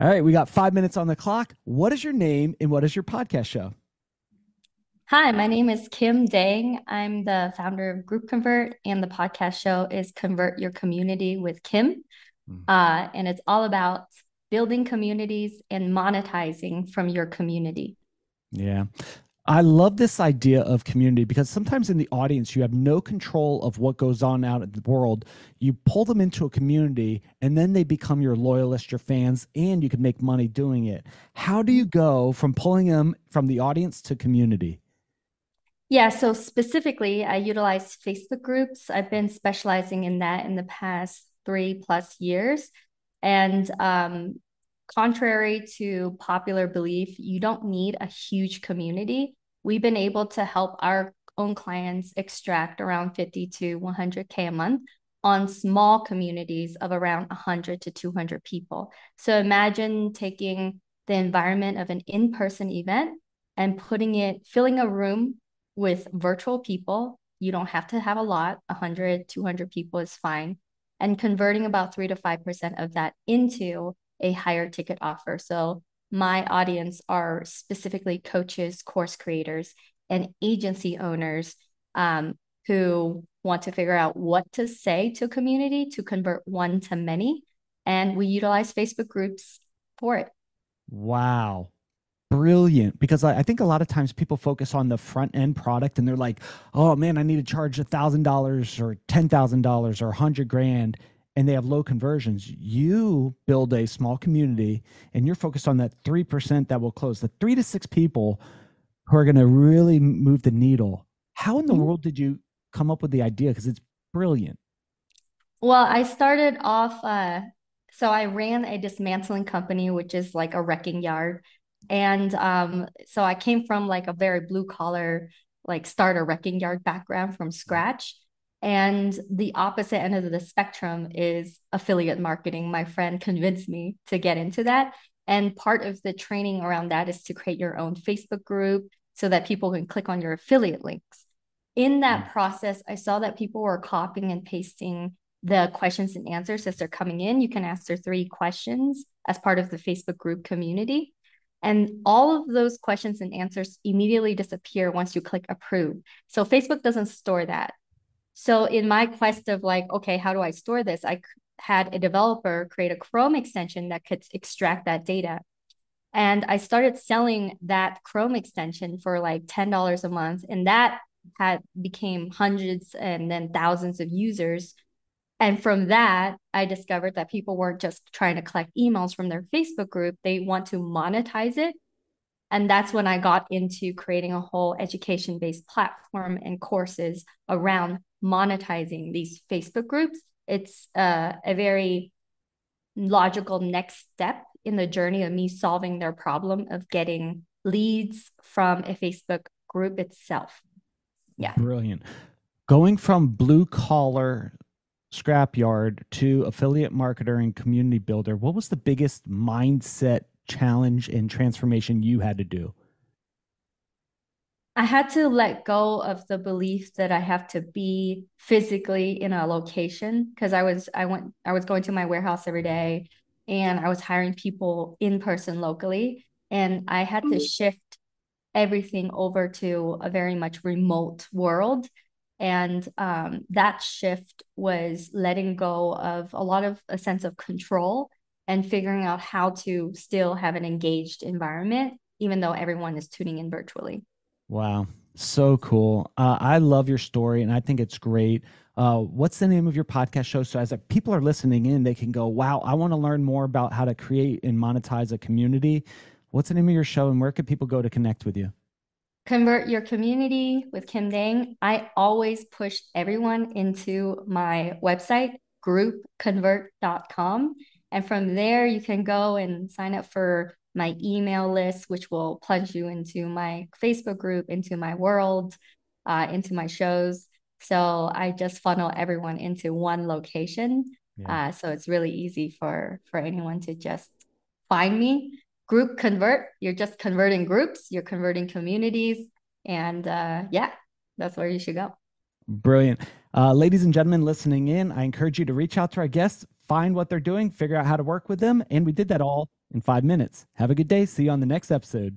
All right, we got five minutes on the clock. What is your name and what is your podcast show? Hi, my name is Kim Dang. I'm the founder of Group Convert, and the podcast show is Convert Your Community with Kim. Mm. Uh, and it's all about building communities and monetizing from your community. Yeah. I love this idea of community because sometimes in the audience, you have no control of what goes on out in the world. You pull them into a community and then they become your loyalists, your fans, and you can make money doing it. How do you go from pulling them from the audience to community? Yeah, so specifically, I utilize Facebook groups. I've been specializing in that in the past three plus years. And um, contrary to popular belief, you don't need a huge community. We've been able to help our own clients extract around 50 to 100K a month on small communities of around 100 to 200 people. So imagine taking the environment of an in person event and putting it, filling a room with virtual people. You don't have to have a lot, 100, 200 people is fine. And converting about 3 to 5% of that into a higher ticket offer. So my audience are specifically coaches, course creators, and agency owners um, who want to figure out what to say to a community to convert one to many. And we utilize Facebook groups for it. Wow. Brilliant. Because I, I think a lot of times people focus on the front end product and they're like, oh man, I need to charge a thousand dollars or ten thousand dollars or a hundred grand and they have low conversions, you build a small community and you're focused on that 3% that will close, the three to six people who are going to really move the needle. How in the mm-hmm. world did you come up with the idea? Because it's brilliant. Well, I started off, uh, so I ran a dismantling company, which is like a wrecking yard. And um, so I came from like a very blue collar, like start a wrecking yard background from scratch. And the opposite end of the spectrum is affiliate marketing. My friend convinced me to get into that. And part of the training around that is to create your own Facebook group so that people can click on your affiliate links. In that mm. process, I saw that people were copying and pasting the questions and answers as they're coming in. You can ask their three questions as part of the Facebook group community. And all of those questions and answers immediately disappear once you click approve. So Facebook doesn't store that. So in my quest of like, okay, how do I store this? I had a developer create a Chrome extension that could extract that data. And I started selling that Chrome extension for like $10 a month. And that had became hundreds and then thousands of users. And from that, I discovered that people weren't just trying to collect emails from their Facebook group, they want to monetize it. And that's when I got into creating a whole education based platform and courses around monetizing these Facebook groups. It's uh, a very logical next step in the journey of me solving their problem of getting leads from a Facebook group itself. Yeah. Brilliant. Going from blue collar scrapyard to affiliate marketer and community builder, what was the biggest mindset challenge and transformation you had to do? I had to let go of the belief that I have to be physically in a location because I was I went I was going to my warehouse every day and I was hiring people in person locally and I had to mm-hmm. shift everything over to a very much remote world and um, that shift was letting go of a lot of a sense of control and figuring out how to still have an engaged environment even though everyone is tuning in virtually Wow. So cool. Uh, I love your story and I think it's great. Uh, what's the name of your podcast show? So, as people are listening in, they can go, wow, I want to learn more about how to create and monetize a community. What's the name of your show and where can people go to connect with you? Convert Your Community with Kim Dang. I always push everyone into my website, groupconvert.com. And from there, you can go and sign up for my email list, which will plunge you into my Facebook group, into my world, uh, into my shows. So I just funnel everyone into one location. Yeah. Uh, so it's really easy for for anyone to just find me. Group convert. You're just converting groups. You're converting communities, and uh, yeah, that's where you should go. Brilliant. Uh, ladies and gentlemen listening in, I encourage you to reach out to our guests, find what they're doing, figure out how to work with them. And we did that all in five minutes. Have a good day. See you on the next episode.